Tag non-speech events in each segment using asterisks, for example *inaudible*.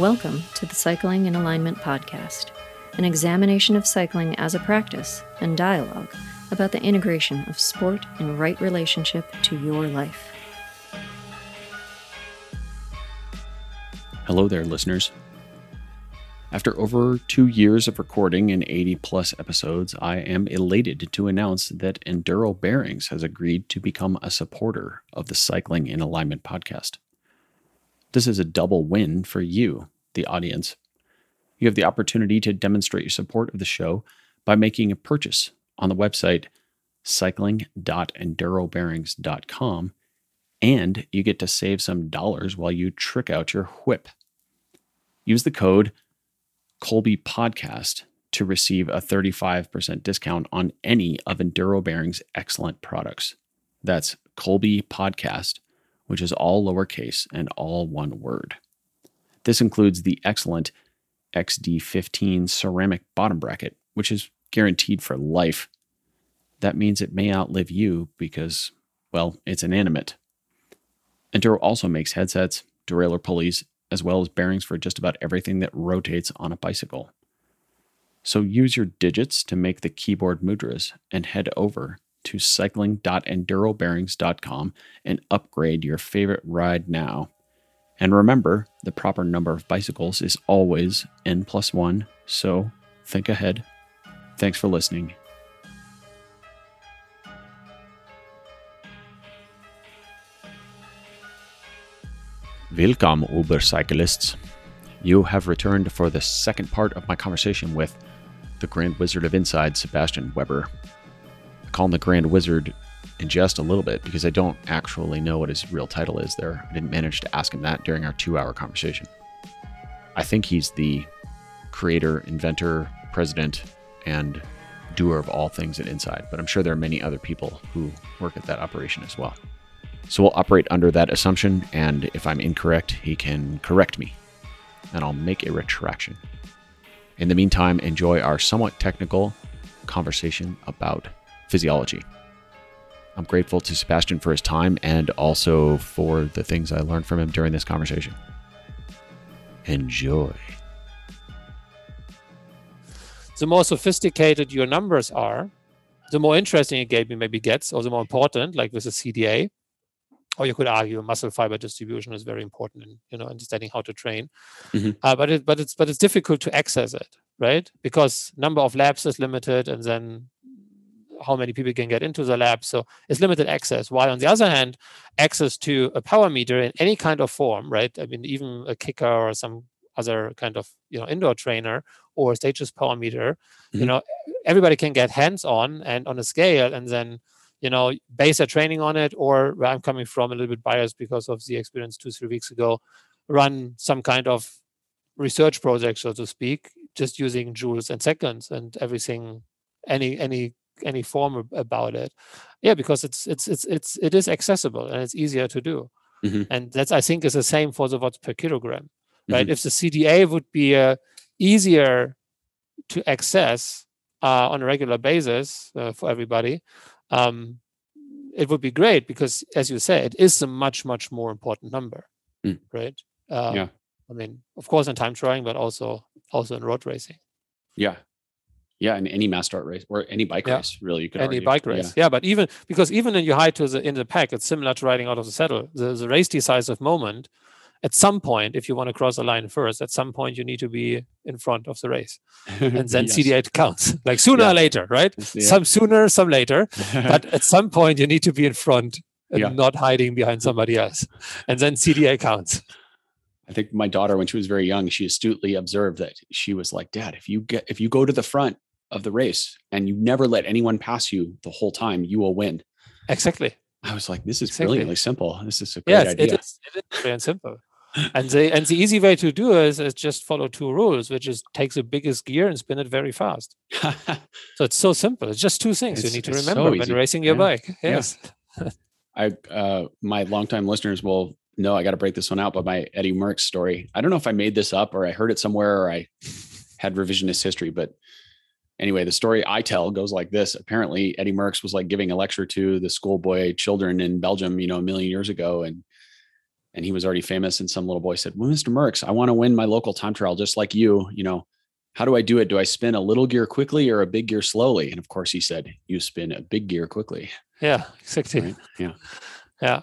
Welcome to the Cycling in Alignment podcast, an examination of cycling as a practice and dialogue about the integration of sport and right relationship to your life. Hello there, listeners. After over two years of recording and 80 plus episodes, I am elated to announce that Enduro Bearings has agreed to become a supporter of the Cycling in Alignment podcast. This is a double win for you, the audience. You have the opportunity to demonstrate your support of the show by making a purchase on the website cycling.endurobearings.com, and you get to save some dollars while you trick out your whip. Use the code Colby Podcast to receive a 35% discount on any of Enduro Bearing's excellent products. That's Colby Podcast, which is all lowercase and all one word. This includes the excellent XD15 ceramic bottom bracket, which is guaranteed for life. That means it may outlive you because, well, it's inanimate. Enduro also makes headsets, derailleur pulleys, as well as bearings for just about everything that rotates on a bicycle. So use your digits to make the keyboard mudras and head over to cycling.endurobearings.com and upgrade your favorite ride now. And remember, the proper number of bicycles is always n plus one, so think ahead. Thanks for listening. Welcome, Uber cyclists. You have returned for the second part of my conversation with the Grand Wizard of INSCYD, Sebastian Weber. Call him the Grand Wizard in just a little bit because I don't actually know what his real title is there. I didn't manage to ask him that during our two hour conversation. I think he's the creator, inventor, president, and doer of all things at INSCYD, but I'm sure there are many other people who work at that operation as well. So we'll operate under that assumption, and if I'm incorrect, he can correct me, and I'll make a retraction. In the meantime, enjoy our somewhat technical conversation about physiology. I'm grateful to Sebastian for his time and also for the things I learned from him during this conversation. Enjoy. The more sophisticated your numbers are, the more interesting a game maybe gets, or the more important, like with the CDA, or you could argue muscle fiber distribution is very important in you know understanding how to train mm-hmm. uh, but it but it's but it's difficult to access it right because number of labs is limited and then how many people can get into the lab. So it's limited access. While on the other hand access to a power meter in any kind of form right? I mean even a Kickr or some other kind of you know indoor trainer or stages power meter mm-hmm. you know everybody can get hands on and on a scale and then you know, base their training on it, or where I'm coming from, a little bit biased because of the experience two, three weeks ago, run some kind of research project, so to speak, just using joules and seconds and everything, any any any form about it. Yeah, because it's it's it's it's it is accessible and it's easier to do. Mm-hmm. And that's I think is the same for the watts per kilogram. Right. Mm-hmm. If the CDA would be uh, easier to access uh, on a regular basis uh, for everybody, um, it would be great because, as you said, it is a much, much more important number, mm. right? Um, yeah. I mean, of course, in time trialing, but also also in road racing. Yeah, yeah, in any mass start race or any bike yeah. race, really, you could any argue. bike race. Yeah. yeah. but even because even in you high to the in the pack, it's similar to riding out of the saddle. The the race decisive moment at some point, if you want to cross a line first, at some point you need to be in front of the race, and then *laughs* yes. CDA counts. *laughs* Like sooner yeah. or later, right? Some sooner, some later, *laughs* but at some point you need to be in front and not hiding behind somebody else, and then CDA counts. I think my daughter, when she was very young, she astutely observed that she was like, "Dad, if you get if you go to the front of the race and you never let anyone pass you the whole time, you will win." Exactly. I was like, "This is exactly. brilliantly simple. This is a great yes, idea." It is, it is very simple and the and the easy way to do is, is just follow two rules, which is take the biggest gear and spin it very fast. *laughs* so it's so simple. It's just two things it's, you need to remember so when racing your yeah. bike. Yes. Yeah. I uh, my longtime listeners will know I got to break this one out, but my Eddie Merckx story. I don't know if I made this up or I heard it somewhere or I had revisionist history, but anyway, the story I tell goes like this. Apparently, Eddie Merckx was like giving a lecture to the schoolboy children in Belgium, you know, a million years ago, and and he was already famous. And some little boy said, "Well, Mr. Merckx, I want to win my local time trial just like you. You know, how do I do it? Do I spin a little gear quickly or a big gear slowly?" And of course, he said, "You spin a big gear quickly." Yeah, exactly. Right? Yeah. *laughs* Yeah.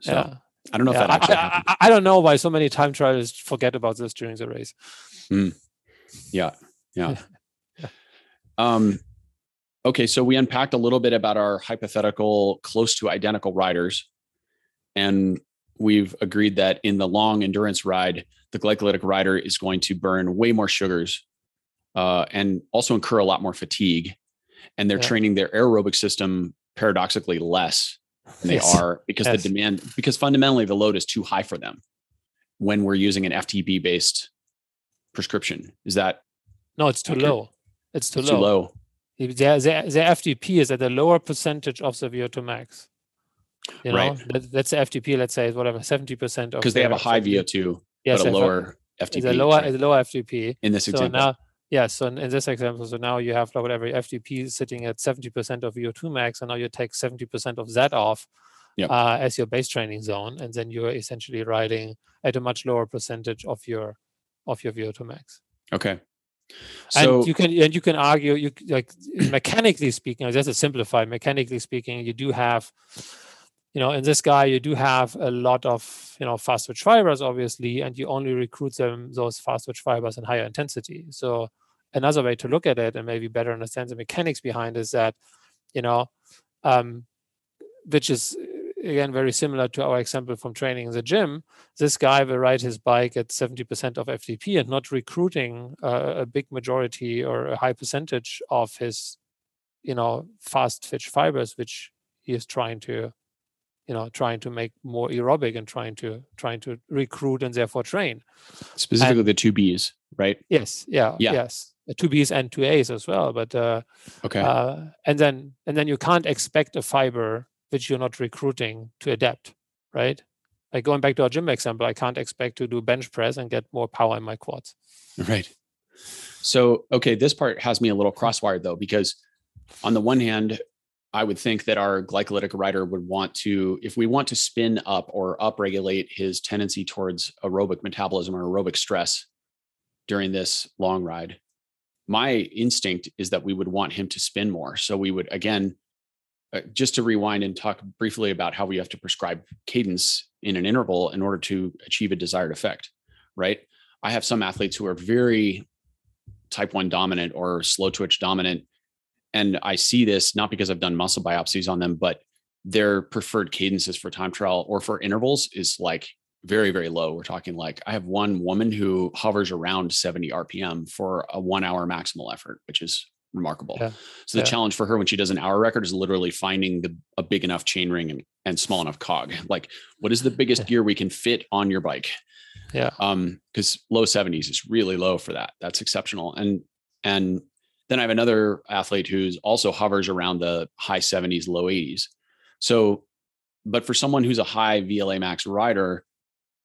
So yeah. I don't know if that actually I, happened. I, I don't know why so many time trials forget about this during the race. Hmm. Yeah. Yeah. *laughs* Um, okay. So we unpacked a little bit about our hypothetical close to identical riders. And we've agreed that in the long endurance ride, the glycolytic rider is going to burn way more sugars uh, and also incur a lot more fatigue. And they're Yeah. training their aerobic system paradoxically less than they Yes. are because Yes. the demand, because fundamentally the load is too high for them when we're using an FTP based prescription. Is that No, it's too Okay. low. It's too it's low. too low? Their, their, their FTP is at a lower percentage of the VO2 max. You know, Right. that, that's the FTP, let's say, is whatever, 70% of because they have a high 70 VO2, Yes, but a lower FTP. It's a lower, right, a lower FTP. in this So example. now, yeah, so in, in this example, so now you have like whatever FTP is sitting at 70% of VO2 max, and now you take 70% of that off Yeah. uh, as your base training zone, and then you're essentially riding at a much lower percentage of your of your VO2 max. okay. So and you can and you can argue you like mechanically speaking, just to simplify, mechanically speaking, you do have, you know, in this guy you do have a lot of you know fast twitch fibers, obviously, and you only recruit them those fast twitch fibers in higher intensity. So another way to look at it and maybe better understand the mechanics behind is that, you know, um, which is again very similar to our example from training in the gym this guy will ride his bike at 70% of FTP and not recruiting uh, a big majority or a high percentage of his, you know, fast twitch fibers, which he is trying to, you know, trying to make more aerobic and trying to trying to recruit and therefore train. specifically the two Bs, right? Yes, yeah, Yeah. yes, two Bs and two As as well. But uh, Okay. uh, and then and then you can't expect a fiber which you're not recruiting to adapt, right? Like going back to our gym example, I can't expect to do bench press and get more power in my quads. right. So, okay, this part has me a little crosswired though, because on the one hand, I would think that our glycolytic rider would want to, if we want to spin up or upregulate his tendency towards aerobic metabolism or aerobic stress during this long ride, my instinct is that we would want him to spin more. So we would, again, uh, just to rewind and talk briefly about how we have to prescribe cadence in an interval in order to achieve a desired effect, right? I have some athletes who are very type 1 dominant or slow twitch dominant. And I see this not because I've done muscle biopsies on them, but their preferred cadences for time trial or for intervals is like very, very low. We're talking like I have one woman who hovers around 70 RPM for a one hour maximal effort, which is remarkable. Yeah. So the Yeah. challenge for her when she does an hour record is literally finding the a big enough chain ring and, and small enough cog. *laughs* Like, what is the biggest gear we can fit on your bike? Yeah. Um, because low 70s is really low for that. That's exceptional. And and then I have another athlete who's also hovers around the high 70s, low 80s. So, but for someone who's a high VLA max rider,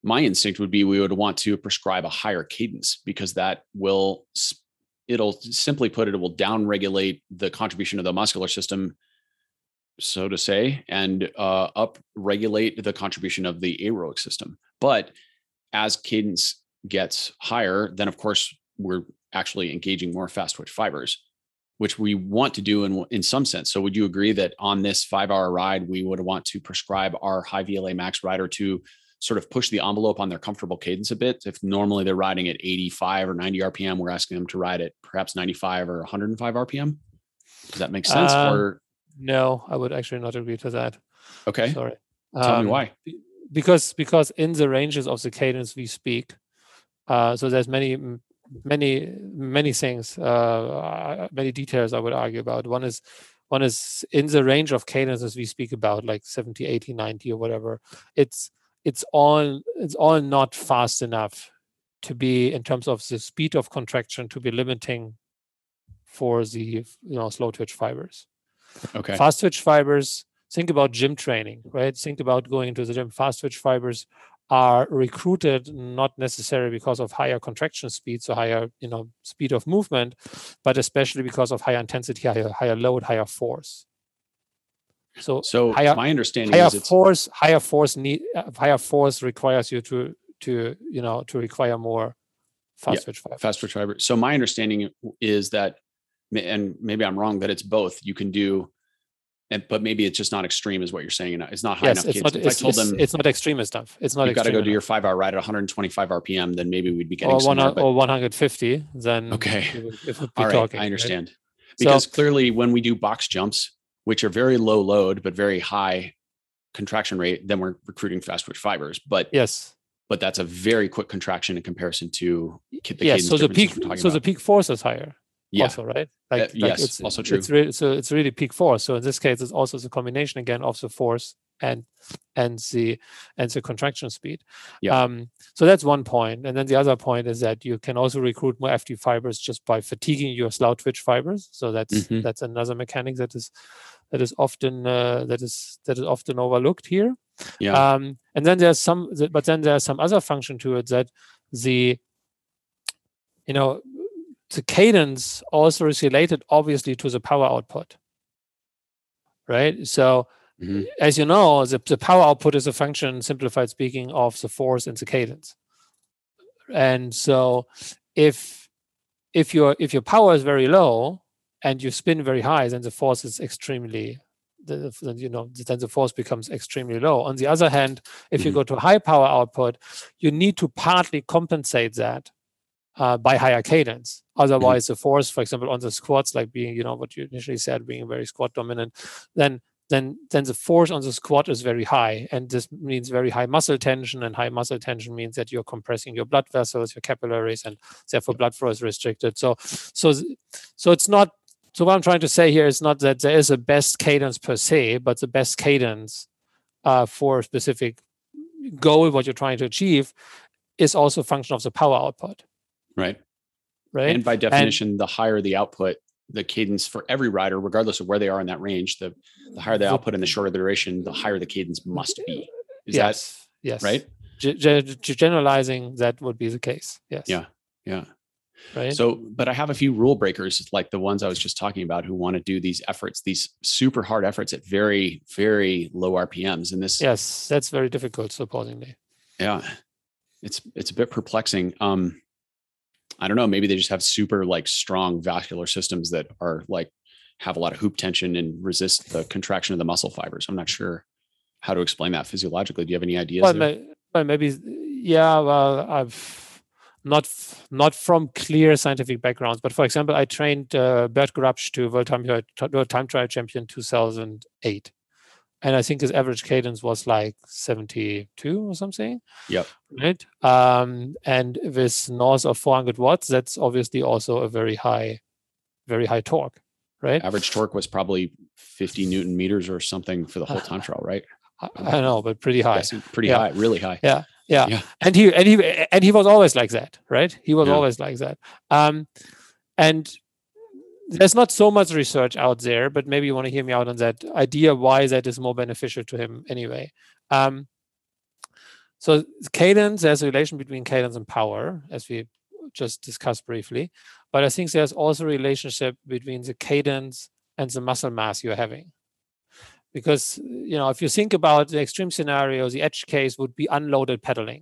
my instinct would be we would want to prescribe a higher cadence because that will s- it'll simply put it, it will down regulate the contribution of the muscular system so to say and uh, up regulate the contribution of the aerobic system. But as cadence gets higher then of course we're actually engaging more fast twitch fibers which we want to do in in some sense. So would you agree that on this 5 hour ride we would want to prescribe our high VLA max rider to sort of push the envelope on their comfortable cadence a bit. If normally they're riding at 85 or 90 RPM, we're asking them to ride at perhaps 95 or 105 RPM. Does that make sense? Um, or No, I would actually not agree to that. okay, Sorry. tell Um, me why. Because because in the ranges of the cadence we speak, uh, so there's many many many things, uh, many details I would argue about. One is one is in the range of cadences we speak about, like 70, 80, 90 or whatever. It's it's all it's all not fast enough to be in terms of the speed of contraction to be limiting for the you know slow twitch fibers. Okay, fast twitch fibers think about gym training right? Think about going into the gym. Fast twitch fibers are recruited not necessarily because of higher contraction speed so higher you know speed of movement but especially because of higher intensity higher, higher load higher force So, So higher- my understanding higher is it's force, higher force need, uh, higher force requires you to to you know to require more fast Yeah, switch fiber. fast twitch fiber. So my understanding is that, and maybe I'm wrong, that it's both. You can do, and but maybe it's just not extreme, is what you're saying. It's not high Yes, enough. it's not. if It's, I told it's, them it's not extreme stuff. It's not you've got to go do your five hour ride at 125 RPM, then maybe we'd be getting or one but- or 150. Then Okay. would, it would *laughs* be All right, talking. I right? understand. So- Because clearly, when we do box jumps, which are very low load but very high contraction rate, then we're recruiting fast twitch fibers. But Yes. but that's a very quick contraction in comparison to the yes. So the peak. So the peak force is higher. yeah, Also, right? Uh, yes, it's, also true. It's really, so it's really peak force. So in this case, it's also the combination again of the force and and the and the contraction speed. Yeah. Um, so that's one point. And then the other point is that you can also recruit more FT fibers just by fatiguing your slow twitch fibers. So that's Mhm. that's another mechanic that is that is often uh, that is that is often overlooked here. yeah, Um, and then there's some, but then there's some other function to it that the, you know, the cadence also is related obviously to the power output, right? So Mhm. as you know, the, the power output is a function, simplified speaking, of the force and the cadence. And so if if your if your power is very low and you spin very high, then the force is extremely the, the- then, you know then the force becomes extremely low. On the other hand, if you Mhm. go to high power output, you need to partly compensate that uh, by higher cadence. Otherwise, the force, for example, on the squats, like being you know what you initially said, being very squat dominant, then then then the force on the squat is very high, and this means very high muscle tension, and high muscle tension means that you're compressing your blood vessels, your capillaries, and therefore blood flow is restricted. So so so it's not so what I'm trying to say here is not that there is a best cadence per se, but the best cadence uh, for a specific goal, what you're trying to achieve, is also a function of the power output, right. right? And by definition, the higher the output, the cadence for every rider, regardless of where they are in that range, the, the higher the output and the shorter the duration, the higher the cadence must be. Is yes, yes, right? Ge- ge- generalizing, that would be the case. Yes. Yeah. Yeah. Right. So, but I have a few rule breakers like the ones I was just talking about who want to do these efforts, these super hard efforts at very, very low RPMs. And this, yes, that's very difficult, supposedly. yeah, it's it's a bit perplexing. Um, I don't know. Maybe they just have super like strong vascular systems that are like have a lot of hoop tension and resist the contraction of the muscle fibers. I'm not sure how to explain that physiologically. Do you have any ideas? Well, may, well, maybe, yeah. Well, I've not not from clear scientific backgrounds, but for example, I trained uh, Bert Grabsch to world time world time trial champion 2008, and I think his average cadence was like 72 or something. Yeah. Right. Um, and with north of 400 watts, that's obviously also a very high, very high torque. Right. Average torque was probably 50 Newton meters or something for the whole *laughs* time trial, right? I, I know, but pretty high. Pretty Yeah. high, really high. Yeah, yeah. Yeah. And he and he and he was always like that, right? He was Yeah. always like that. Um, and there's not so much research out there, but maybe you want to hear me out on that idea why that is more beneficial to him anyway. Um, so cadence, there's a relation between cadence and power, as we just discussed briefly. But I think there's also a relationship between the cadence and the muscle mass you're having because you know if you think about the extreme scenario the edge case would be unloaded pedaling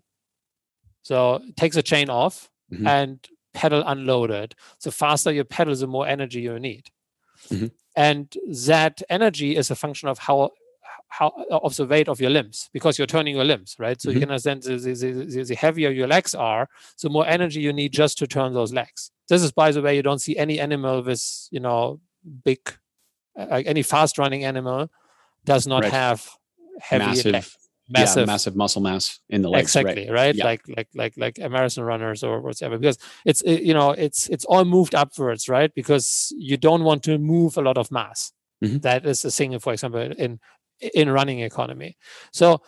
so it takes the chain off Mhm. and pedal unloaded the faster you pedal the more energy you need Mhm. and that energy is a function of how how of the weight of your limbs because you're turning your limbs right so you Mhm. can understand the, the, the, the- heavier your legs are the more energy you need just to turn those legs this is by the way you don't see any animal with you know big uh, like any fast running animal does not Right. have heavy massive, massive, yeah, massive muscle mass in the legs. exactly Right. right, Yeah. like like like like a marathon runners or whatever because it's it, you know it's it's all moved upwards right because you don't want to move a lot of mass Mhm. That is a thing for example in in running economy so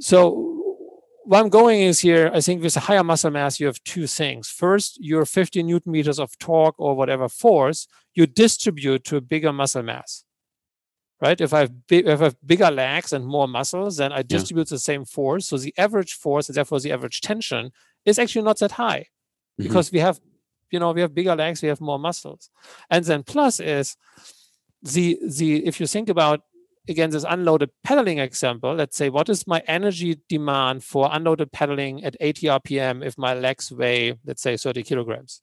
so what i'm going is here i think with a higher muscle mass you have two things first your 50 newton meters of torque or whatever force you distribute to a bigger muscle mass right if i have big, if i have bigger legs and more muscles then i distribute the same force so the average force and therefore the average tension is actually not that high Mhm. because we have you know we have bigger legs we have more muscles and then plus is the the if you think about again this unloaded pedaling example, let's say what is my energy demand for unloaded pedaling at 80 RPM if my legs weigh, let's say 30 kilograms,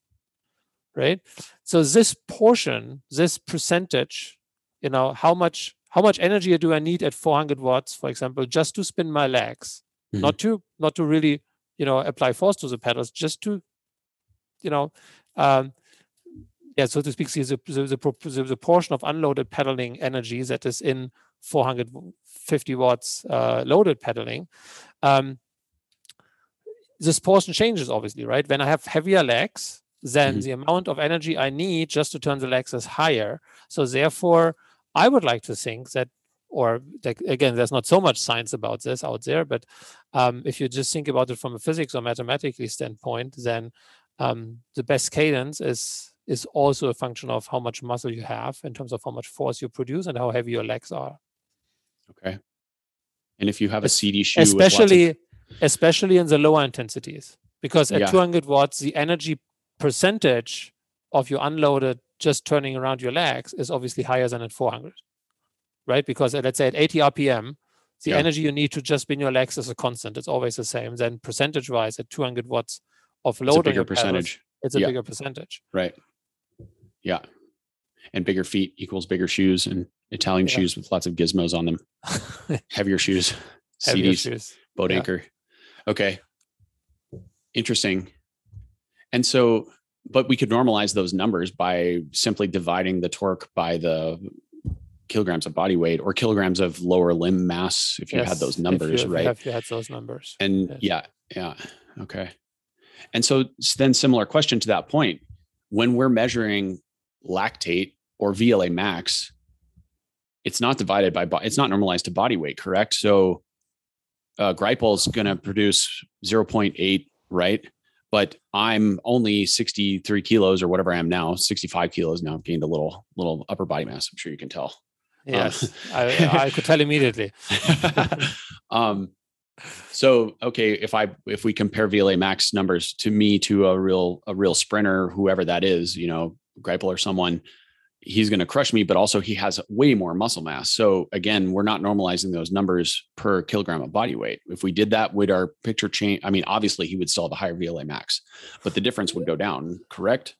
right? So this portion, this percentage, you know, how much how much energy do I need at 400 watts, for example, just to spin my legs, mm-hmm. not to not to really, you know, apply force to the pedals, just to, you know, um, yeah, so to speak, see the, the, the, the, portion of unloaded pedaling energy that is in 450 watts uh, loaded pedaling. Um, this portion changes obviously, right? When I have heavier legs, then mm-hmm. the amount of energy I need just to turn the legs is higher. So therefore, I would like to think that, or like, again, there's not so much science about this out there, but um, if you just think about it from a physics or mathematically standpoint, then um, the best cadence is is also a function of how much muscle you have in terms of how much force you produce and how heavy your legs are. Okay. And if you have a Sidi shoe, especially of... especially in the lower intensities, because at yeah. 200 watts, the energy percentage of your unloaded just turning around your legs is obviously higher than at 400, right? Because let's say at 80 RPM, the yeah. energy you need to just spin your legs is a constant. It's always the same. Then percentage-wise, at 200 watts of load, it's a bigger percentage. Pedals, it's a yeah. bigger percentage. Right. Yeah. And bigger feet equals bigger shoes and Italian yeah. shoes with lots of gizmos on them. *laughs* Heavier shoes, Heavier Sidis, shoes. boat anchor. Okay. Interesting. And so, but we could normalize those numbers by simply dividing the torque by the kilograms of body weight or kilograms of lower limb mass if you yes, had those numbers, you, right? If you had those numbers. And yes. yeah, yeah. Okay. And so then similar question to that point. When we're measuring lactate or VLA max, it's not divided by it's not normalized to body weight, correct? So uh, Greipel is going to produce 0.8, right? But I'm only 63 kilos or whatever I am now, 65 kilos now. I've gained a little little upper body mass. I'm sure you can tell. Yes, *laughs* um, I, I could tell immediately. *laughs* um, so okay, if I if we compare VLA max numbers to me to a real a real sprinter, whoever that is, you know, Greipel or someone, he's going to crush me, but also he has way more muscle mass. So again, we're not normalizing those numbers per kilogram of body weight. If we did that, would our picture change? I mean, obviously he would still have a higher VLA max, but the difference would go down, correct?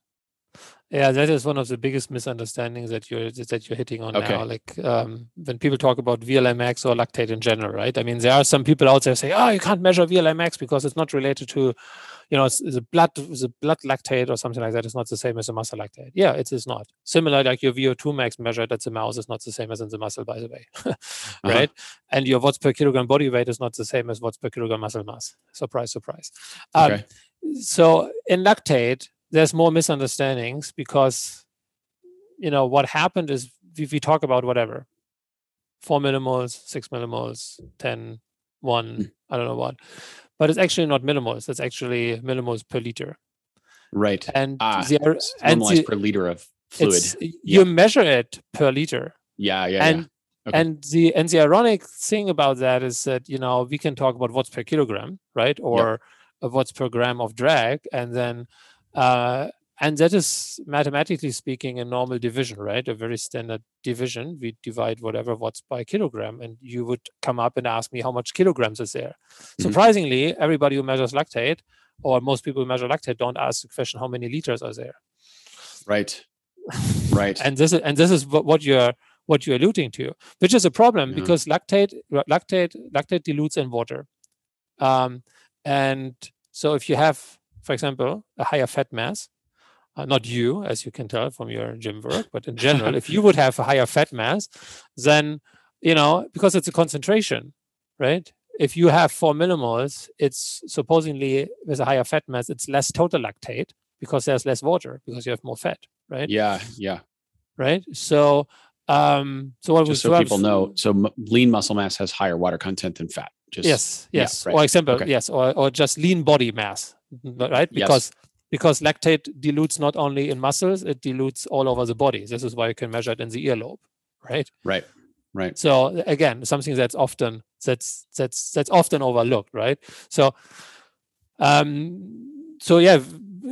Yeah, that is one of the biggest misunderstandings that you're that you're hitting on okay. now. Like um, when people talk about VLA-max or lactate in general, right? I mean, there are some people out there say, "Oh, you can't measure VLA-max because it's not related to, you know, the blood the blood lactate or something like that. It's not the same as a muscle lactate." Yeah, it is not. Similar, like your VO2 max measured at the mouse is not the same as in the muscle, by the way, *laughs* uh-huh. right? Uh-huh. And your watts per kilogram body weight is not the same as watts per kilogram muscle mass. Surprise, surprise. Um, okay. So in lactate, there's more misunderstandings because you know what happened is if we talk about whatever four millimoles six millimoles 10 1 hmm. i don't know what but it's actually not millimoles it's actually millimoles per liter right and ah, the, and the, per liter of fluid you measure it per liter yeah yeah and yeah. Okay. And the and the ironic thing about that is that you know we can talk about watts per kilogram, right, or yep. watts per gram of drag, and then uh, and that is mathematically speaking a normal division, right? A very standard division. We divide whatever watts by kilogram, and you would come up and ask me how much kilograms is there. Mm-hmm. Surprisingly, everybody who measures lactate, or most people who measure lactate, don't ask the question how many liters are there. Right. *laughs* Right. and this is and this is what you're what you're alluding to, which is a problem yeah. because lactate lactate lactate dilutes in water, um, and so if you have for example, a higher fat mass, uh, not you, as you can tell from your gym work, but in *laughs* general, if you would have a higher fat mass, then, you know, because it's a concentration, right? If you have four millimoles, it's supposedly with a higher fat mass, it's less total lactate because there's less water because you have more fat, right? Yeah, yeah. Right. So, um, so what Just so people know, so m- lean muscle mass has higher water content than fat. Just, yes, yes. Yeah, right. Or example, okay. yes, or, or just lean body mass right? Because yes. Because lactate dilutes not only in muscles, it dilutes all over the body. This is why you can measure it in the earlobe, right? Right. Right. So again, something that's often that's that's that's often overlooked, right? So um so yeah,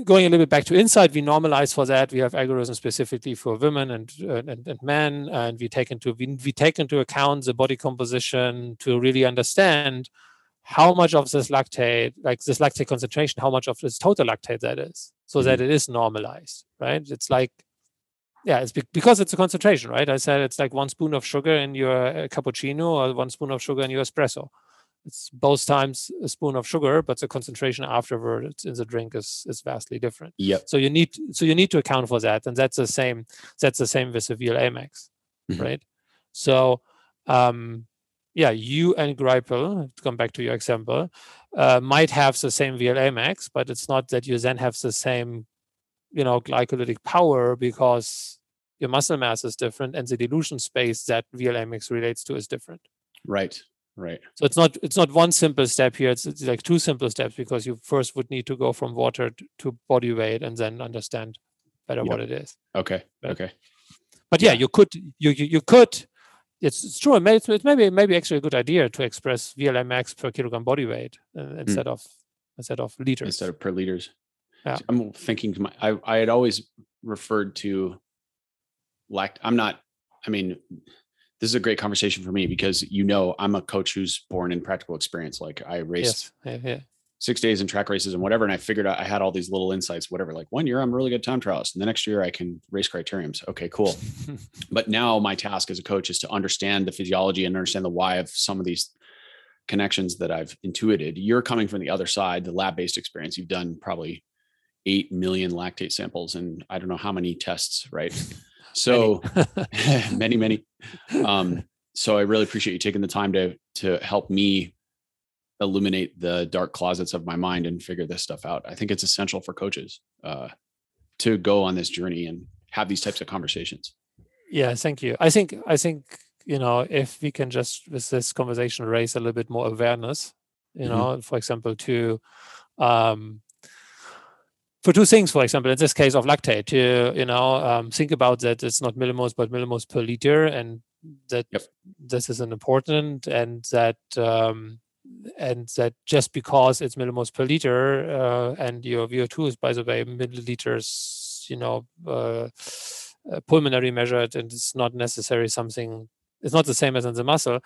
going a little bit back to INSCYD, we normalize for that. We have algorithms specifically for women and and, and men, and we take into we, we take into account the body composition to really understand how much of this lactate, like this lactate concentration, how much of this total lactate that is, so mm-hmm. that it is normalized, right? It's like, yeah, it's be- because it's a concentration, right? I said it's like one spoon of sugar in your uh, cappuccino or one spoon of sugar in your espresso. It's both times a spoon of sugar, but the concentration afterwards in the drink is is vastly different. Yeah. So you need so you need to account for that, and that's the same. That's the same with the VLA max, mm-hmm. right? So um, yeah, you and Greipel, to come back to your example, uh, might have the same VLA max, but it's not that you then have the same, you know, glycolytic power because your muscle mass is different and the dilution space that VLA max relates to is different. Right. Right. So it's not it's not one simple step here. It's, it's like two simple steps because you first would need to go from water to body weight and then understand better yep. what it is. Okay. But, okay. But yeah, you could you you, you could it's, it's true. It's, it's maybe maybe actually a good idea to express VLA max per kilogram body weight uh, hmm. instead mm. of instead of liters instead of per liters. Yeah. I'm thinking to my I I had always referred to lact. I'm not. I mean, this is a great conversation for me because you know I'm a coach who's born in practical experience. Like I raced yes. yeah, yeah six days in track races and whatever. And I figured out I had all these little insights, whatever. Like one year I'm really good time trials, and the next year I can race criteriums. Okay, cool. *laughs* but now my task as a coach is to understand the physiology and understand the why of some of these connections that I've intuited. You're coming from the other side, the lab-based experience. You've done probably eight million lactate samples and I don't know how many tests, right? *laughs* So *laughs* many, many. Um, so I really appreciate you taking the time to to help me illuminate the dark closets of my mind and figure this stuff out. I think it's essential for coaches uh, to go on this journey and have these types of conversations. Yeah, thank you. I think I think you know if we can just with this conversation raise a little bit more awareness, you mm-hmm. know, for example, to um, for two things, for example, in this case of lactate, to you know um, think about that it's not millimoles but millimoles per liter, and that yep. this is an important, and that um, and that just because it's millimoles per liter uh, and your VO2 is, by the way, milliliters, you know, uh, uh, pulmonary measured, and it's not necessarily something, it's not the same as in the muscle.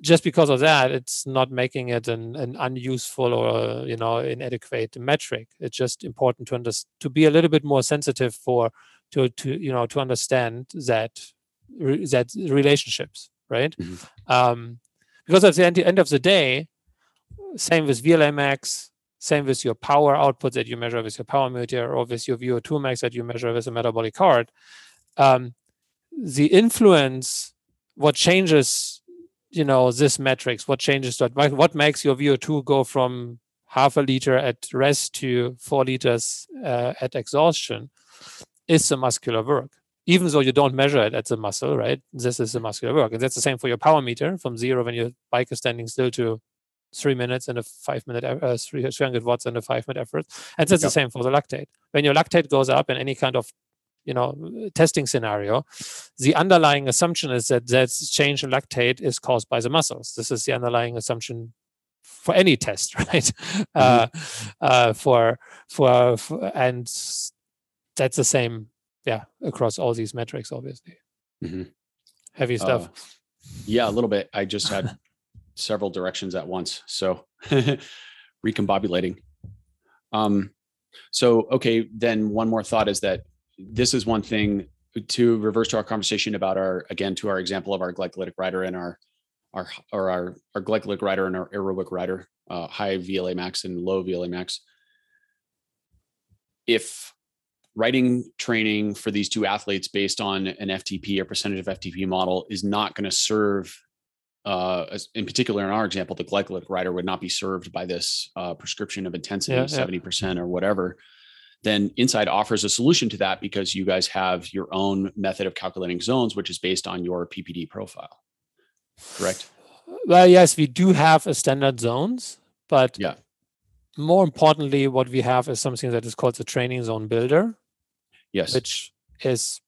Just because of that, it's not making it an, an unuseful or you know inadequate metric. It's just important to understand to be a little bit more sensitive for to to you know to understand that that relationships, right? Mm-hmm. Um, because at the end, end of the day, same with VLA max, same with your power output that you measure with your power meter or with your VO2 max that you measure with a metabolic card. Um, the influence, what changes, you know, this metrics, what changes that, what makes your VO2 go from half a liter at rest to four liters uh, at exhaustion is the muscular work even though you don't measure it at the muscle, right? This is the muscular work. And that's the same for your power meter from zero when your bike is standing still to three minutes and a five minute, uh, 300 watts and a five minute effort. And that's yep. the same for the lactate. When your lactate goes up in any kind of you know testing scenario the underlying assumption is that that change in lactate is caused by the muscles this is the underlying assumption for any test *laughs* right mm-hmm. uh, uh, for, for for and that's the same yeah across all these metrics obviously. Mm-hmm. heavy stuff. Uh, yeah a little bit. I just had *laughs* several directions at once so *laughs* recombobulating. Um so okay then one more thought is that this is one thing to reverse to our conversation about our again to our example of our glycolytic rider and our our or our our glycolytic rider and our aerobic rider uh, high vla max and low vla max. If writing training for these two athletes based on an FTP or percentage of FTP model is not going to serve. Uh, in particular, in our example, the glycolytic rider would not be served by this uh, prescription of intensity, yeah, percent or whatever. Then INSCYD offers a solution to that because you guys have your own method of calculating zones, which is based on your PPD profile. Correct. Well, yes, we do have a standard zones, but yeah. More importantly, what we have is something that is called the training zone builder, Yes. Which is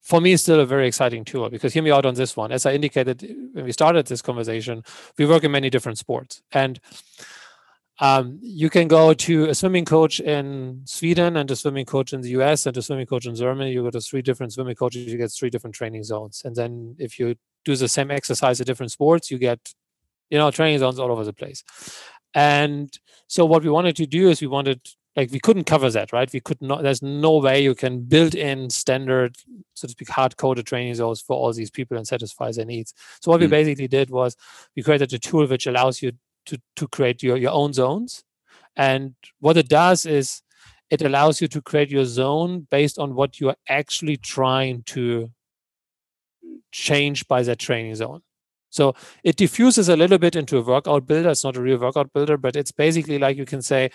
for me still a very exciting tool because hear me out on this one. As I indicated when we started this conversation, we work in many different sports. And um, you can go to a swimming coach in Sweden and a swimming coach in the US and a swimming coach in Germany. You go to three different swimming coaches, you get three different training zones. And then if you do the same exercise at different sports, you get, you know, training zones all over the place. And so what we wanted to do is we wanted like we couldn't cover that, right? We could not. There's no way you can build in standard, so to speak, hard coded training zones for all these people and satisfy their needs. So what mm. we basically did was we created a tool which allows you to to create your your own zones, and what it does is it allows you to create your zone based on what you are actually trying to change by that training zone. So it diffuses a little bit into a workout builder. It's not a real workout builder, but it's basically like you can say,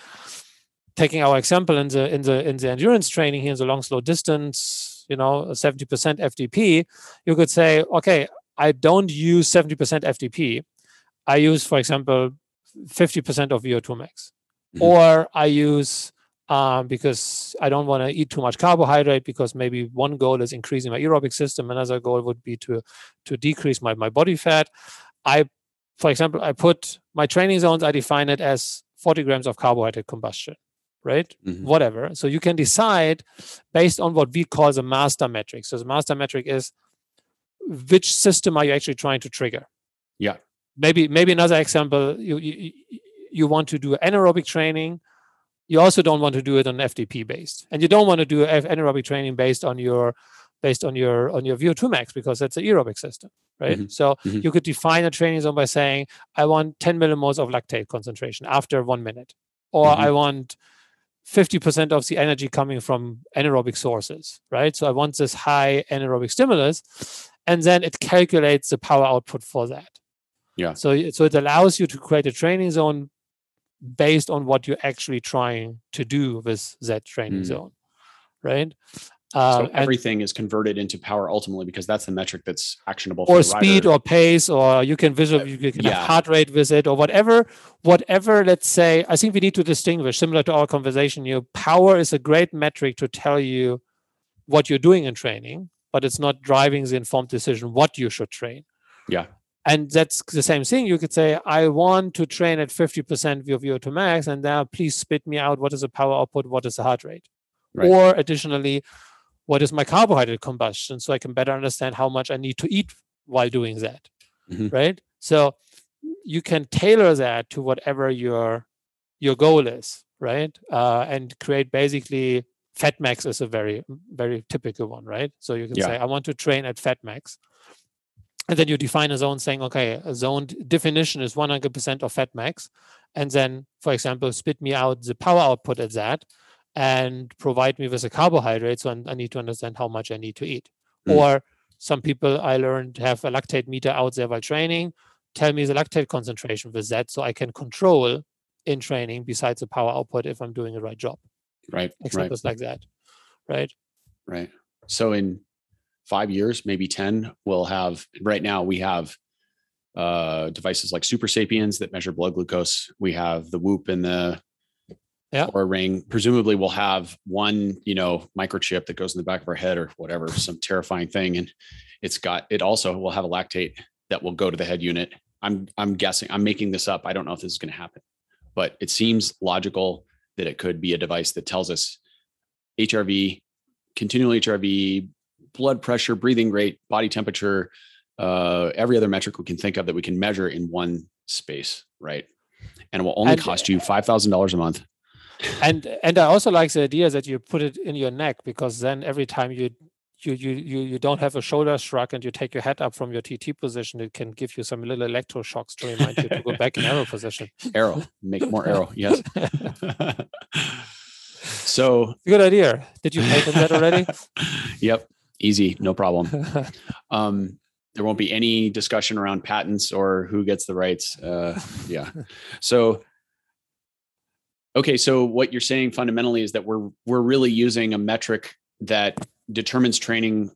taking our example in the in the in the endurance training here in the long slow distance, you know, 70% FTP, you could say, okay, I don't use 70% FTP. I use, for example, 50% of VO2 max. Mm-hmm. Or I use um, because I don't want to eat too much carbohydrate because maybe one goal is increasing my aerobic system, another goal would be to to decrease my, my body fat. I, for example, I put my training zones, I define it as 40 grams of carbohydrate combustion right? Mm-hmm. Whatever. So you can decide based on what we call the master metric. So the master metric is which system are you actually trying to trigger? Yeah. Maybe maybe another example. You you, you want to do anaerobic training. You also don't want to do it on FTP based, and you don't want to do anaerobic training based on your based on your on your VO2 max because that's an aerobic system, right? Mm-hmm. So mm-hmm. you could define a training zone by saying I want 10 millimoles of lactate concentration after one minute, or mm-hmm. I want 50% of the energy coming from anaerobic sources, right? So I want this high anaerobic stimulus, and then it calculates the power output for that. Yeah. So, so it allows you to create a training zone based on what you're actually trying to do with that training mm. zone, right? Um, so everything is converted into power ultimately because that's the metric that's actionable. or speed or pace, or you can visual, you can yeah. have heart rate with it, or whatever. Whatever. Let's say, I think we need to distinguish. Similar to our conversation, your power is a great metric to tell you what you're doing in training, but it's not driving the informed decision what you should train. Yeah. And that's the same thing. You could say, I want to train at 50% of VO2 max, and now please spit me out what is the power output, what is the heart rate. Right. Or additionally, what is my carbohydrate combustion so I can better understand how much I need to eat while doing that. Mm-hmm. Right. So you can tailor that to whatever your your goal is, right? Uh, and create basically fat max is a very very typical one, right? So you can yeah. say I want to train at fat max. And then you define a zone saying, okay, a zone definition is 100% of fat max. And then, for example, spit me out the power output at that and provide me with a carbohydrate. So I need to understand how much I need to eat. Mm. Or some people I learned have a lactate meter out there while training. Tell me the lactate concentration with that so I can control in training besides the power output if I'm doing the right job. Right. Examples right. like that. Right. Right. So in five years, maybe 10, we'll have right now we have uh devices like Supersapiens that measure blood glucose. We have the whoop and the yeah. or a ring presumably we'll have one you know microchip that goes in the back of our head or whatever some terrifying thing and it's got it also will have a lactate that will go to the head unit i'm i'm guessing i'm making this up i don't know if this is going to happen but it seems logical that it could be a device that tells us hrv continual hrv blood pressure breathing rate body temperature uh, every other metric we can think of that we can measure in one space right and it will only cost you $5000 a month and and I also like the idea that you put it in your neck because then every time you you you you you don't have a shoulder shrug and you take your head up from your TT position, it can give you some little electroshocks to remind you to go back in aero position. Aero, make more aero. Yes. *laughs* so good idea. Did you patent that already? *laughs* yep, easy, no problem. *laughs* Um, there won't be any discussion around patents or who gets the rights. Uh, yeah. So Okay, so what you're saying fundamentally is that we're we're really using a metric that determines training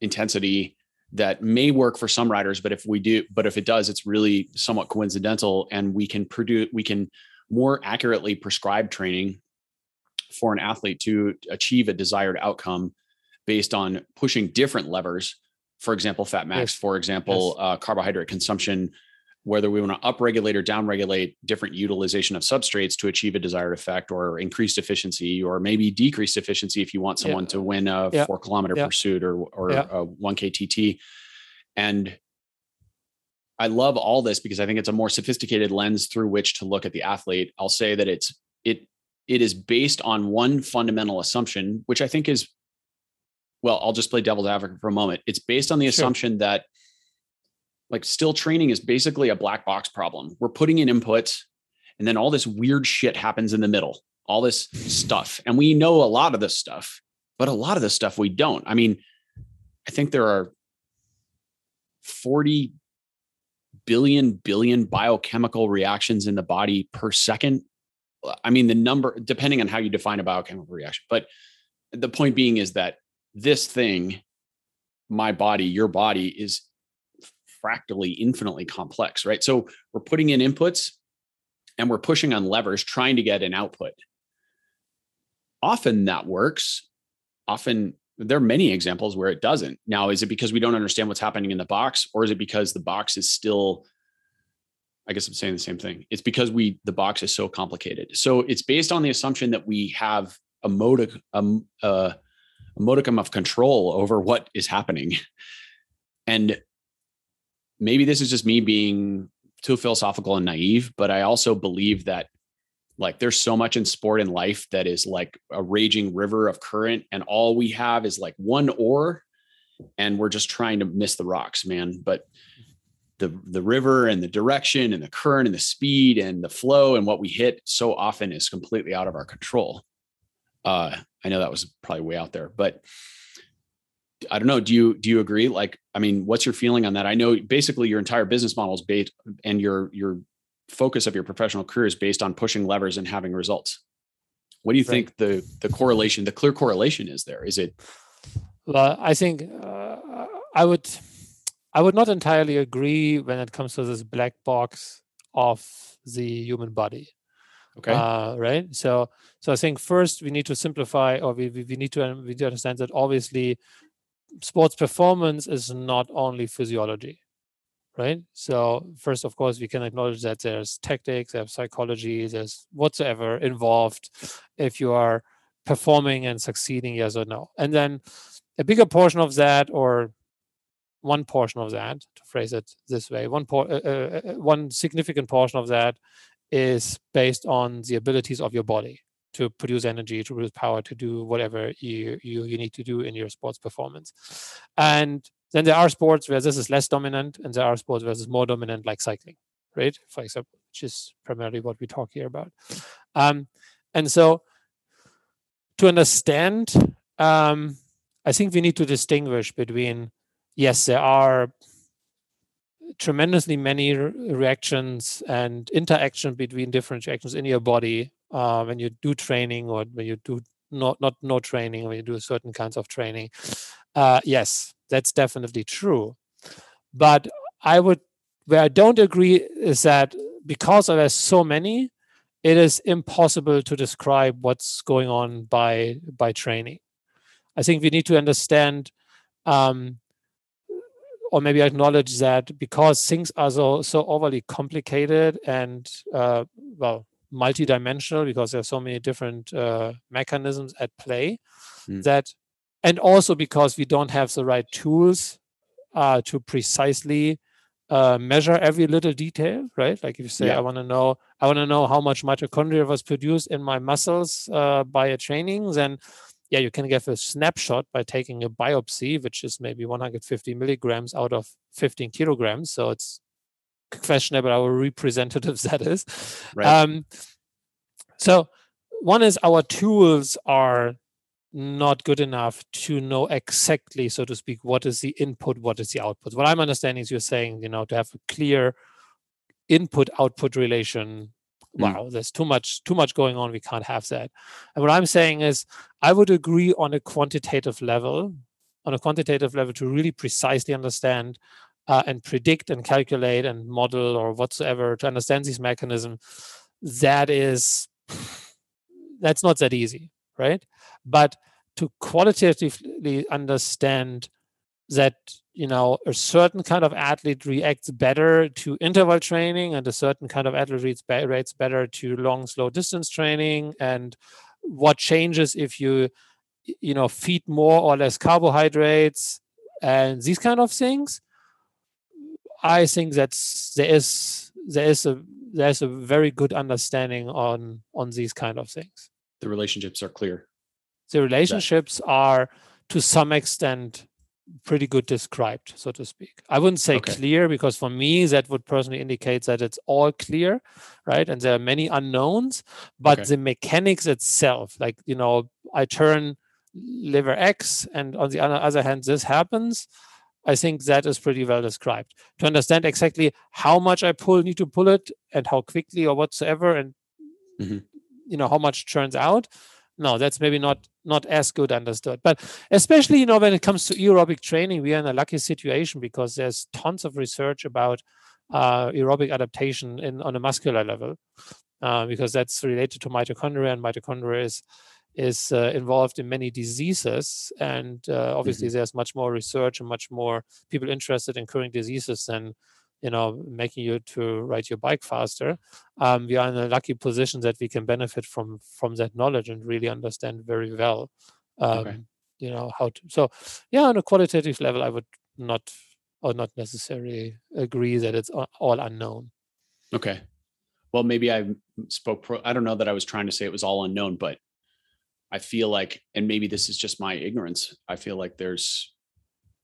intensity that may work for some riders, but if we do, but if it does, it's really somewhat coincidental, and we can produce we can more accurately prescribe training for an athlete to achieve a desired outcome based on pushing different levers. For example, fat max. Yes. For example, yes. uh, carbohydrate consumption whether we want to upregulate or downregulate different utilization of substrates to achieve a desired effect or increased efficiency or maybe decreased efficiency if you want someone Yeah. to win a Yeah. four kilometer Yeah. pursuit or or a 1ktt and i love all this because i think it's a more sophisticated lens through which to look at the athlete i'll say that it's it it is based on one fundamental assumption which i think is well i'll just play devil's advocate for a moment it's based on the Sure. assumption that like still training is basically a black box problem. We're putting in inputs and then all this weird shit happens in the middle, all this stuff. And we know a lot of this stuff, but a lot of this stuff we don't. I mean, I think there are 40 billion billion biochemical reactions in the body per second. I mean, the number, depending on how you define a biochemical reaction, but the point being is that this thing, my body, your body is fractally infinitely complex, right? So we're putting in inputs and we're pushing on levers trying to get an output. Often that works. Often there are many examples where it doesn't. Now, is it because we don't understand what's happening in the box or is it because the box is still I guess I'm saying the same thing. It's because we the box is so complicated. So it's based on the assumption that we have a modic um, uh, a modicum of control over what is happening. And maybe this is just me being too philosophical and naive, but I also believe that like there's so much in sport and life that is like a raging river of current, and all we have is like one oar, and we're just trying to miss the rocks, man. But the the river and the direction and the current and the speed and the flow and what we hit so often is completely out of our control. Uh, I know that was probably way out there, but I don't know. Do you do you agree? Like, I mean, what's your feeling on that? I know basically your entire business model is based and your your focus of your professional career is based on pushing levers and having results. What do you Right. think the the correlation, the clear correlation is there? Is it Well, I think uh, I would I would not entirely agree when it comes to this black box of the human body. okay? Uh, right. So so I think first we need to simplify, or we we, we need to we need to understand that obviously sports performance is not only physiology, right? So first, of course, we can acknowledge that there's tactics, there's psychology, there's whatsoever involved if you are performing and succeeding, yes or no. And then a bigger portion of that, or one portion of that, to phrase it this way, one por- uh, uh, uh, one significant portion of that is based on the abilities of your body to produce energy, to produce power, to do whatever you, you you need to do in your sports performance. And then there are sports where this is less dominant, and there are sports where this is more dominant, like cycling, right? For example, which is primarily what we talk here about. Um, and so, to understand, um, I think we need to distinguish between yes, there are tremendously many re- reactions and interaction between different reactions in your body uh, when you do training or when you do not not no training when you do certain kinds of training uh, yes that's definitely true. But i would where i don't agree is that because there's so many it is impossible to describe what's going on by by training. I think we need to understand um, or maybe acknowledge that because things are so so overly complicated and uh, well multidimensional because there are so many different uh, mechanisms at play Mm. that and also because we don't have the right tools uh, to precisely uh, measure every little detail right like if you say Yeah. i want to know i want to know how much mitochondria was produced in my muscles uh, by a training then yeah, you can get a snapshot by taking a biopsy, which is maybe 150 milligrams out of 15 kilograms. So it's questionable how representative *laughs* that is. Right. Um, so one is our tools are not good enough to know exactly, so to speak, what is the input, what is the output. What I'm understanding is you're saying, you know, to have a clear input output relation Mm. wow there's too much too much going on we can't have that and what i'm saying is i would agree on a quantitative level on a quantitative level to really precisely understand uh, and predict and calculate and model or whatsoever to understand these mechanisms that is that's not that easy right? But to qualitatively understand that you know a certain kind of athlete reacts better to interval training and a certain kind of athlete rates better to long slow distance training and what changes if you you know feed more or less carbohydrates and these kind of things i think that's there is there is a there's a very good understanding on on these kind of things The relationships are clear. the relationships are to some extent pretty good described so to speak i wouldn't say Okay. clear because for me that would personally indicate that it's all clear right and there are many unknowns but Okay. the mechanics itself like you know i turn liver x and on the other, other hand this happens i think that is pretty well described to understand exactly how much i pull need to pull it and how quickly or whatsoever and Mhm. you know how much turns out no that's maybe not not as good understood but especially you know when it comes to aerobic training we are in a lucky situation because there's tons of research about uh, aerobic adaptation in on a muscular level uh, because that's related to mitochondria and mitochondria is is uh, involved in many diseases and uh, obviously there's much more research and much more people interested in curing diseases than you know making you to ride your bike faster um, we are in a lucky position that we can benefit from from that knowledge and really understand very well um, Okay. you know how to so yeah on a qualitative level i would not or not necessarily agree that it's all unknown Okay. Well, maybe I spoke pro. I don't know that I was trying to say it was all unknown, but I feel like, and maybe this is just my ignorance. I feel like there's,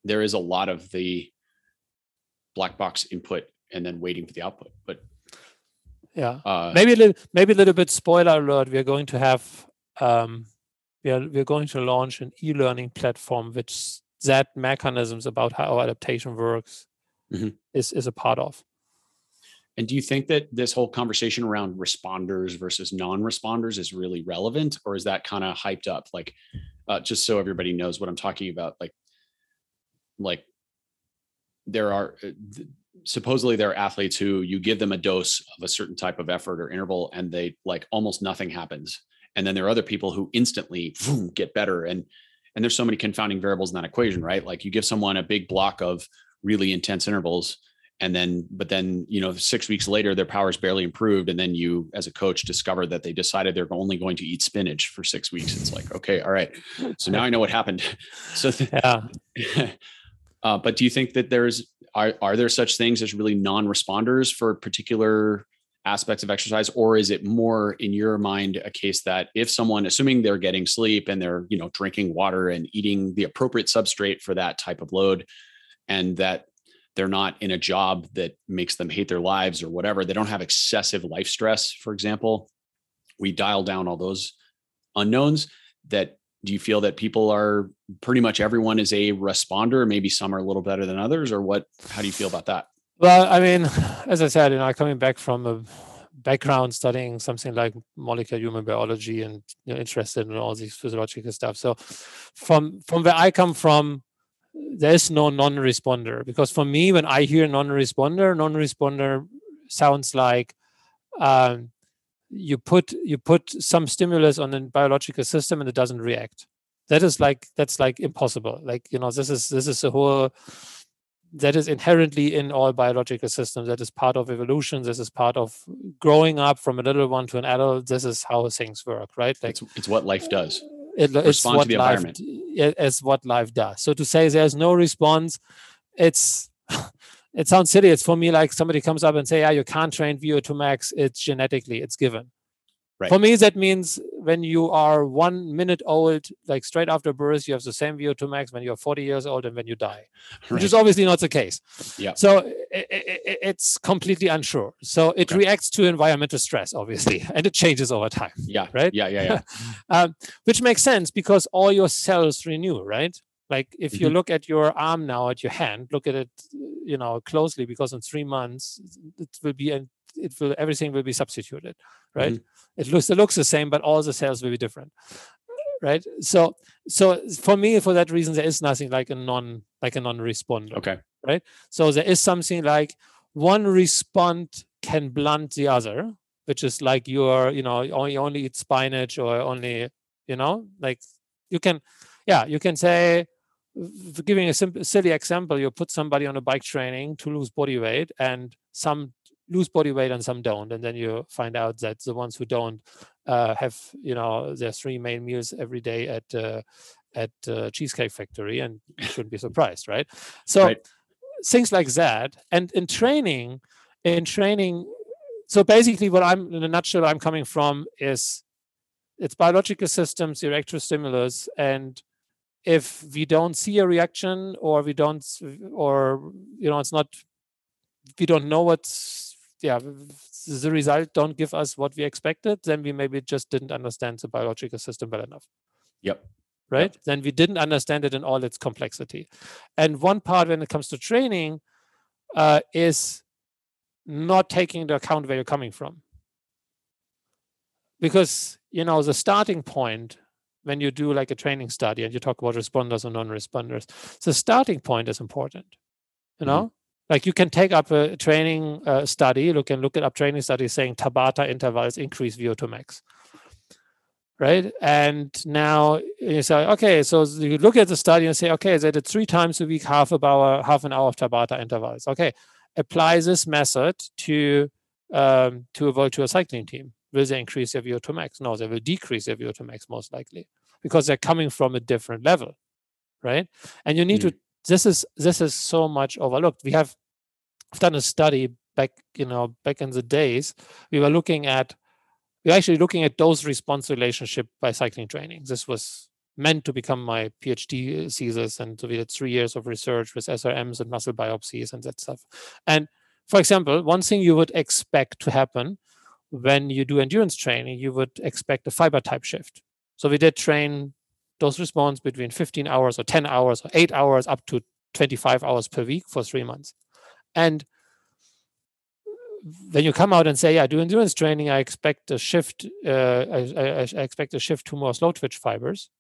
there is a lot of the black box input and then waiting for the output. But yeah uh, maybe a little maybe a little bit spoiler alert we are going to have um we are we're going to launch an e-learning platform which that mechanisms about how adaptation works Mhm. is is a part of And do you think that this whole conversation around responders versus non-responders is really relevant, or is that kind of hyped up? Like, uh, just so everybody knows what I'm talking about, like, like there are uh, supposedly there are athletes who you give them a dose of a certain type of effort or interval, and they like almost nothing happens, and then there are other people who instantly boom, get better, and and there's so many confounding variables in that equation, right? Like you give someone a big block of really intense intervals and then but then you know six weeks later their power's barely improved. And then you as a coach discover that they decided they're only going to eat spinach for six weeks. It's like okay all right. So now i know what happened. *laughs* So th- yeah. *laughs* Uh, but do you think that there's are, are there such things as really non-responders for particular aspects of exercise? Or is it more in your mind a case that if someone assuming they're getting sleep and they're you know drinking water and eating the appropriate substrate for that type of load and that they're not in a job that makes them hate their lives or whatever they don't have excessive life stress for example we dial down all those unknowns that do you feel that people are pretty much everyone is a responder maybe some are a little better than others or what how do you feel about that Well, I mean, as I said, you know, coming back from a background studying something like molecular human biology and you know, interested in all these physiological stuff. So, from from where I come from, there is no non-responder because for me, when I hear non-responder, non-responder sounds like um, you put you put some stimulus on a biological system and it doesn't react. That is like that's like impossible. Like you know, this is this is a whole that is inherently in all biological systems. That is part of evolution. This is part of growing up from a little one to an adult. This is how things work, right? Like it's, it's what life does it, it's what the life environment. d- i- is what life does. So to say there's no response, it's *laughs* it sounds silly. It's for me like somebody comes up and say, "Yeah, you can't train VO2 max. It's genetically, it's given." Right. For me, that means when you are one minute old, like straight after birth, you have the same VO2 max when you're 40 years old and when you die, *laughs* which is obviously not the case. Yeah. So i i i- it's completely unsure. So it Okay. reacts to environmental stress, obviously, *laughs* and it changes over time yeah *laughs* right? yeah yeah yeah um, which makes sense because all your cells renew, right? Like if you Mhm. look at your arm now, at your hand, look at it, you know, closely because in three months it will be and it will everything will be substituted, right? Mm-hmm. It looks it looks the same, but all the cells will be different, right? So so for me, for that reason, there is nothing like a non like a non-responder. okay Right. So there is something like one respond can blunt the other, which is like you're, you know, you only, only eat spinach or only, you know, like you can, yeah, you can say giving a simple, silly example, you put somebody on a bike training to lose body weight, and some lose body weight and some don't, and then you find out that the ones who don't uh, have, you know, their three main meals every day at uh, at uh, Cheesecake Factory, and you shouldn't be *laughs* surprised, right? So Right. things like that, and in training, in training, so basically, what I'm in a nutshell, I'm coming from is it's biological systems, electrostimulus, and if we don't see a reaction or we don't or you know it's not we don't know what's yeah the result don't give us what we expected then we maybe just didn't understand the biological system well enough. Yep. right? Then we didn't understand it in all its complexity. And one part when it comes to training uh, is not taking into account where you're coming from. Because you know the starting point when you do like a training study and you talk about responders and non-responders the starting point is important you Mhm. know like you can take up a training uh, study you can look at up training studies saying tabata intervals increase vo2 max right and now you say okay so you look at the study and say okay they did three times a week half of hour half an hour of tabata intervals okay apply this method to um, to a virtual cycling team will they increase their VO2 max? No, they will decrease their VO2 max most likely because they're coming from a different level, right? And you need to. This is this is so much overlooked. We have done a study back, you know, back in the days. We were looking at. We are actually looking at dose response relationship by cycling training. This was meant to become my PhD uh, thesis, and so we did three years of research with SRMs and muscle biopsies and that stuff. And for example, one thing you would expect to happen when you do endurance training, you would expect a fiber type shift. So we did train dose response between 15 hours or 10 hours or 8 hours up to 25 hours per week for three months. And when you come out and say, "I do endurance training," I expect a shift. Uh, I, I, I expect a shift to more slow twitch fibers.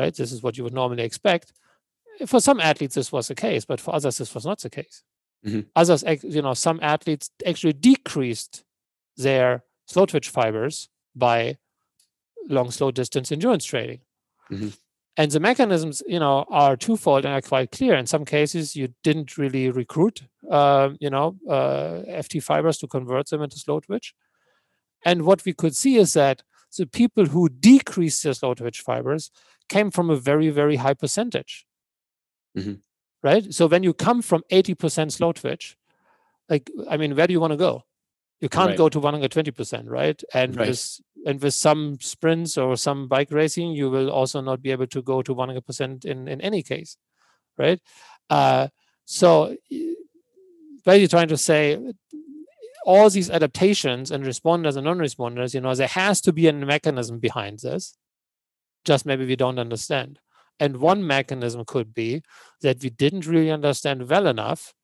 Right, this is what you would normally expect. For some athletes, this was the case, but for others, this was not the case. Mhm. Others, you know, some athletes actually decreased their slow twitch fibers by long, slow distance endurance training. Mhm. And the mechanisms, you know, are twofold and are quite clear. In some cases, you didn't really recruit, um, you know, uh, FT fibers to convert them into slow twitch. And what we could see is that the people who decreased their slow twitch fibers came from a very, very high percentage. Mhm. Right. So when you come from 80% slow twitch, like, I mean, where do you want to go? You can't Right. go to 120%, right? And Right. with and with some sprints or some bike racing, you will also not be able to go to 100% in, in any case, right? Uh, so basically trying to say all these adaptations and responders and non-responders, you know, there has to be a mechanism behind this. Just maybe we don't understand. And one mechanism could be that we didn't really understand well enough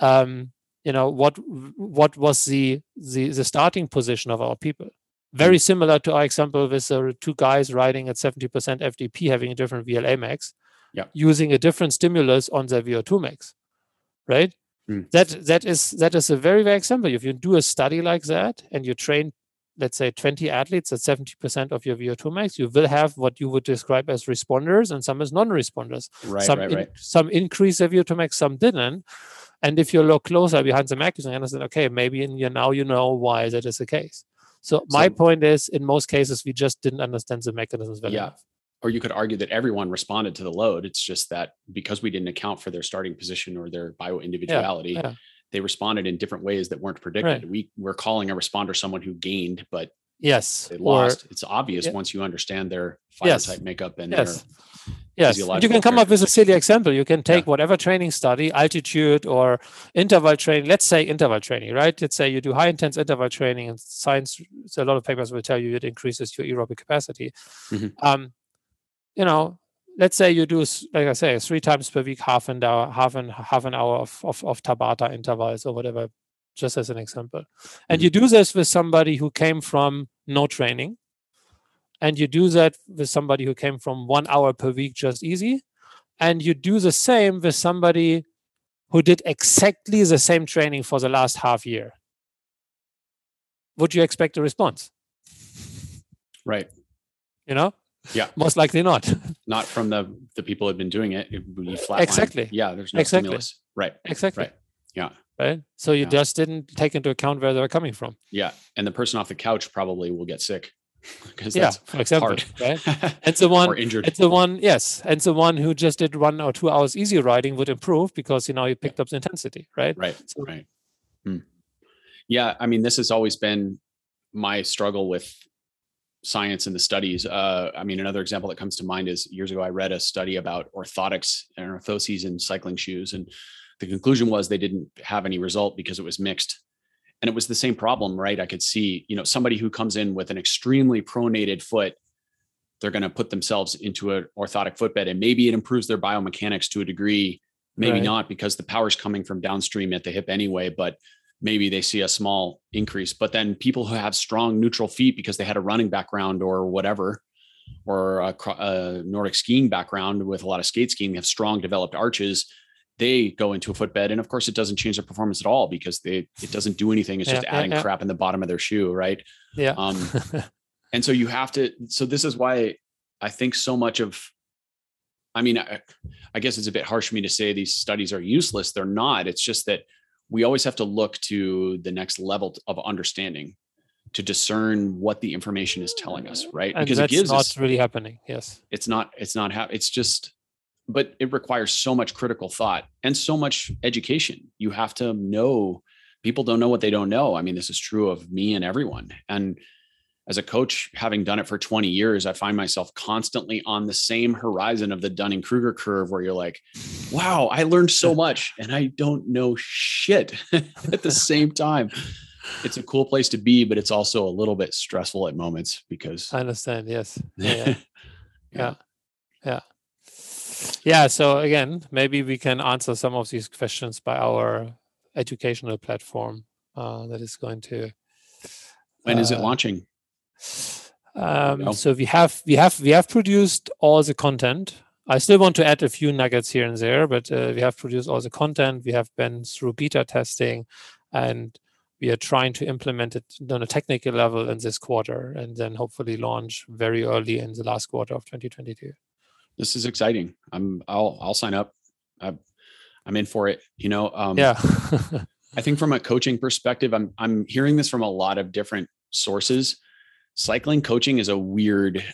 um, you know what what was the, the the starting position of our people very similar to our example with the two guys riding at 70% FTP having a different VLamax Yeah. using a different stimulus on their vo2 max right Mm. that that is that is a very very example if you do a study like that and you train let's say 20 athletes at 70% of your vo2 max you will have what you would describe as responders and some as non-responders Right, some right, in- right. some increase their VO2 max, some didn't. And if you look closer behind the mechanism, you understand, okay, maybe in you now you know why that is the case. So my So- point is, in most cases, we just didn't understand the mechanisms well Yeah. enough. Or you could argue that everyone responded to the load. It's just that because we didn't account for their starting position or their bio individuality, yeah. they responded in different ways that weren't predicted. We we're calling a responder someone who gained, but Yes. they or- lost. it's obvious yeah. once you understand their fiber Yes. makeup and Yes. their Yes, you can come up with a silly example. You can take Yeah. whatever training study, altitude or interval training. Let's say interval training, right? Let's say you do high intense interval training, and science. So a lot of papers will tell you it increases your aerobic capacity. Mhm. Um, you know, let's say you do, like I say, three times per week, half an hour, half an half an hour of of, of Tabata intervals or whatever, just as an example. And Mhm. you do this with somebody who came from no training and you do that with somebody who came from one hour per week just easy and you do the same with somebody who did exactly the same training for the last half year would you expect a response right. you know Yeah. *laughs* most likely not Not from the the people who've been doing it, it would be flat. Exactly. Yeah, there's no Exactly. stimulus. Right. Exactly. Right. Yeah. Right. So you Yeah. just didn't take into account where they're coming from. Yeah. And the person off the couch probably will get sick *laughs* because Yeah, that's for example. hard. Right. *laughs* It's the one injured. It's the one, yes. And the one who just did one or two hours easy riding would improve because you know you picked up the intensity, right? Right. So- right. Hmm. Yeah. I mean, this has always been my struggle with science and the studies. Uh, I mean, another example that comes to mind is years ago, I read a study about orthotics and orthoses in cycling shoes. And the conclusion was they didn't have any result because it was mixed. And it was the same problem, right? I could see, you know, somebody who comes in with an extremely pronated foot, they're going to put themselves into an orthotic footbed and maybe it improves their biomechanics to a degree maybe Right. not because the power's coming from downstream at the hip anyway but maybe they see a small increase but then people who have strong neutral feet because they had a running background or whatever or a, a nordic skiing background with a lot of skate skiing have strong developed arches they go into a footbed and of course it doesn't change their performance at all because they it doesn't do anything it's Yeah, just adding yeah. crap in the bottom of their shoe right Yeah. um *laughs* and so you have to so this is why i think so much of i mean I, I guess it's a bit harsh for me to say these studies are useless they're not it's just that we always have to look to the next level of understanding to discern what the information is telling us right and because it that's gives not us really happening. Yes. it's not it's not hap- it's just but it requires so much critical thought and so much education you have to know people don't know what they don't know i mean this is true of me and everyone and as a coach having done it for 20 years i find myself constantly on the same horizon of the dunning-kruger curve where you're like wow i learned so *laughs* much and i don't know shit *laughs* at the same time it's a cool place to be but it's also a little bit stressful at moments because I understand. Yes. Yeah. Yeah. *laughs* yeah. Yeah. Yeah so again, maybe we can answer some of these questions by our educational platform uh, that is going to when is it uh, launching Um, know? so we have we have we have produced all the content. I still want to add a few nuggets here and there, but uh, we have produced all the content. We have been through beta testing, and we are trying to implement it on a technical level in this quarter, and then hopefully launch very early in the last quarter of 2022. This is exciting. I'm I'll I'll sign up. I, I'm in for it. You know, um, yeah, I think from a coaching perspective, I'm I'm hearing this from a lot of different sources. Cycling coaching is a weird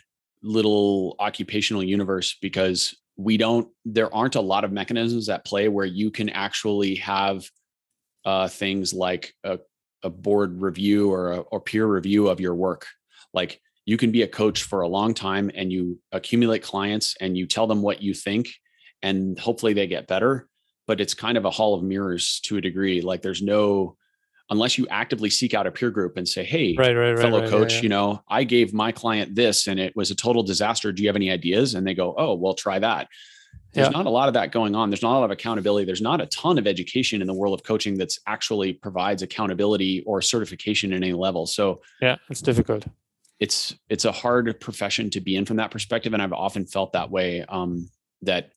little occupational universe because we don't there aren't a lot of mechanisms at play where you can actually have uh, things like a, a board review or a or peer review of your work. Like you can be a coach for a long time and you accumulate clients and you tell them what you think and hopefully they get better but it's kind of a hall of mirrors to a degree. Like there's no unless you actively seek out a peer group and say hey right, right, fellow right, coach yeah, you know i gave my client this and it was a total disaster. Do you have any ideas? And they go oh well try that. There's Yeah. not a lot of that going on. There's not a lot of accountability. There's not a ton of education in the world of coaching that's actually provides accountability or certification at any level. So yeah, it's difficult. It's it's a hard profession to be in from that perspective and i've often felt that way um that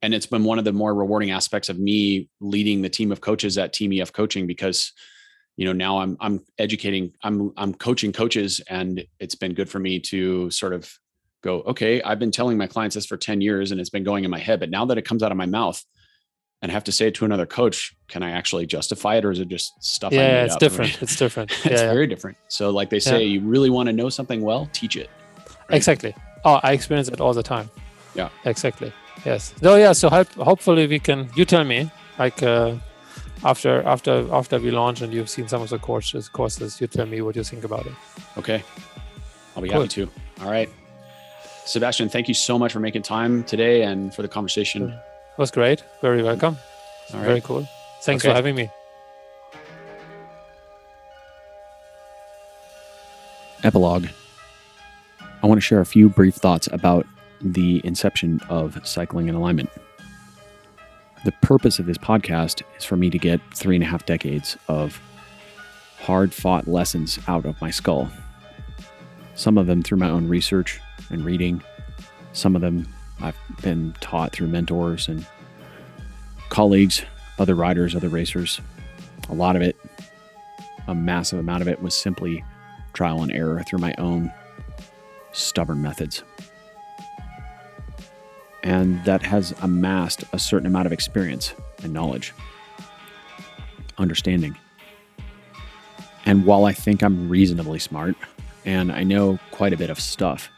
and it's been one of the more rewarding aspects of me leading the team of coaches at team ef coaching because you know now i'm i'm educating i'm i'm coaching coaches and it's been good for me to sort of go okay i've been telling my clients this for 10 years and it's been going in my head but now that it comes out of my mouth and have to say it to another coach, can I actually justify it or is it just stuff? I Yeah, it's different. It's *laughs* different. it's yeah, yeah. very different. So, like they say, you really want to know something well, teach it. right? Exactly. Oh, I experience it all the time. Yeah. Exactly. Yes. No. Yeah. So help, hopefully we can. You tell me, like uh, after after after we launch and you've seen some of the courses courses, you tell me what you think about it. Okay. I'll be Cool. happy to. All right. Sebastian, thank you so much for making time today and for the conversation. It was great. Very welcome. All Very cool. Thanks Okay. for having me. Epilogue. I want to share a few brief thoughts about the inception of Cycling in Alignment. The purpose of this podcast is for me to get three and a half decades of hard fought lessons out of my skull. Some of them through my own research and reading, some of them I've been taught through mentors and colleagues, other riders, other racers. A lot of it, a massive amount of it, was simply trial and error through my own stubborn methods. and that has amassed a certain amount of experience and knowledge, understanding. And while I think I'm reasonably smart and I know quite a bit of stuff,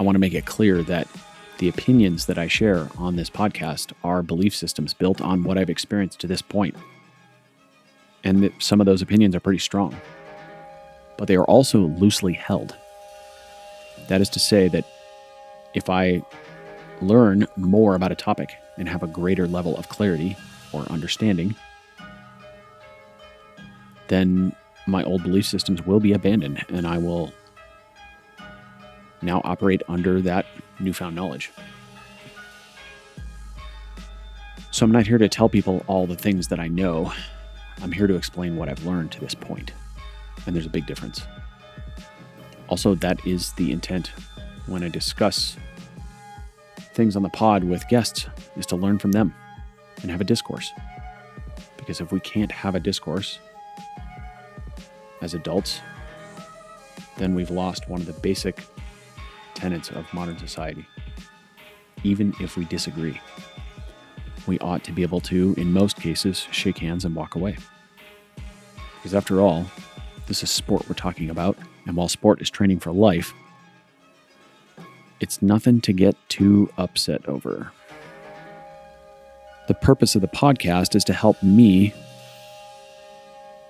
I want to make it clear that the opinions that I share on this podcast are belief systems built on what I've experienced to this point. And some of those opinions are pretty strong, but they are also loosely held. That is to say, that if I learn more about a topic and have a greater level of clarity or understanding, then my old belief systems will be abandoned and I will now operate under that newfound knowledge. So I'm not here to tell people all the things that I know. I'm here to explain what I've learned to this point. And there's a big difference. Also, that is the intent when I discuss things on the pod with guests is to learn from them and have a discourse. Because if we can't have a discourse as adults, then we've lost one of the basic tenets of modern society. Even if we disagree, we ought to be able to, in most cases, shake hands and walk away. Because after all, this is sport we're talking about, and while sport is training for life, it's nothing to get too upset over. The purpose of the podcast is to help me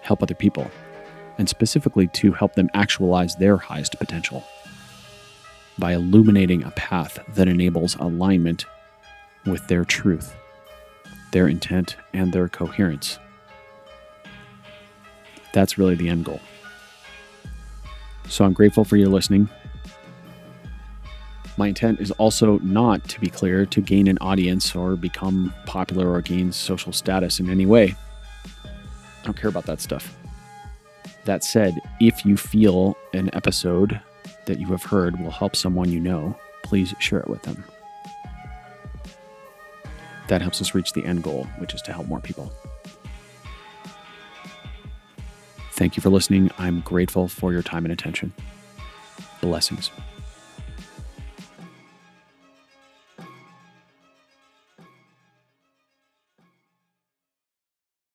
help other people, and specifically to help them actualize their highest potential by illuminating a path that enables alignment with their truth, their intent, and their coherence. That's really the end goal. So I'm grateful for your listening. My intent is also not, to be clear, to gain an audience or become popular or gain social status in any way. I don't care about that stuff. That said, if you feel an episode that you have heard will help someone you know, please share it with them. That helps us reach the end goal, which is to help more people. Thank you for listening. I'm grateful for your time and attention. Blessings.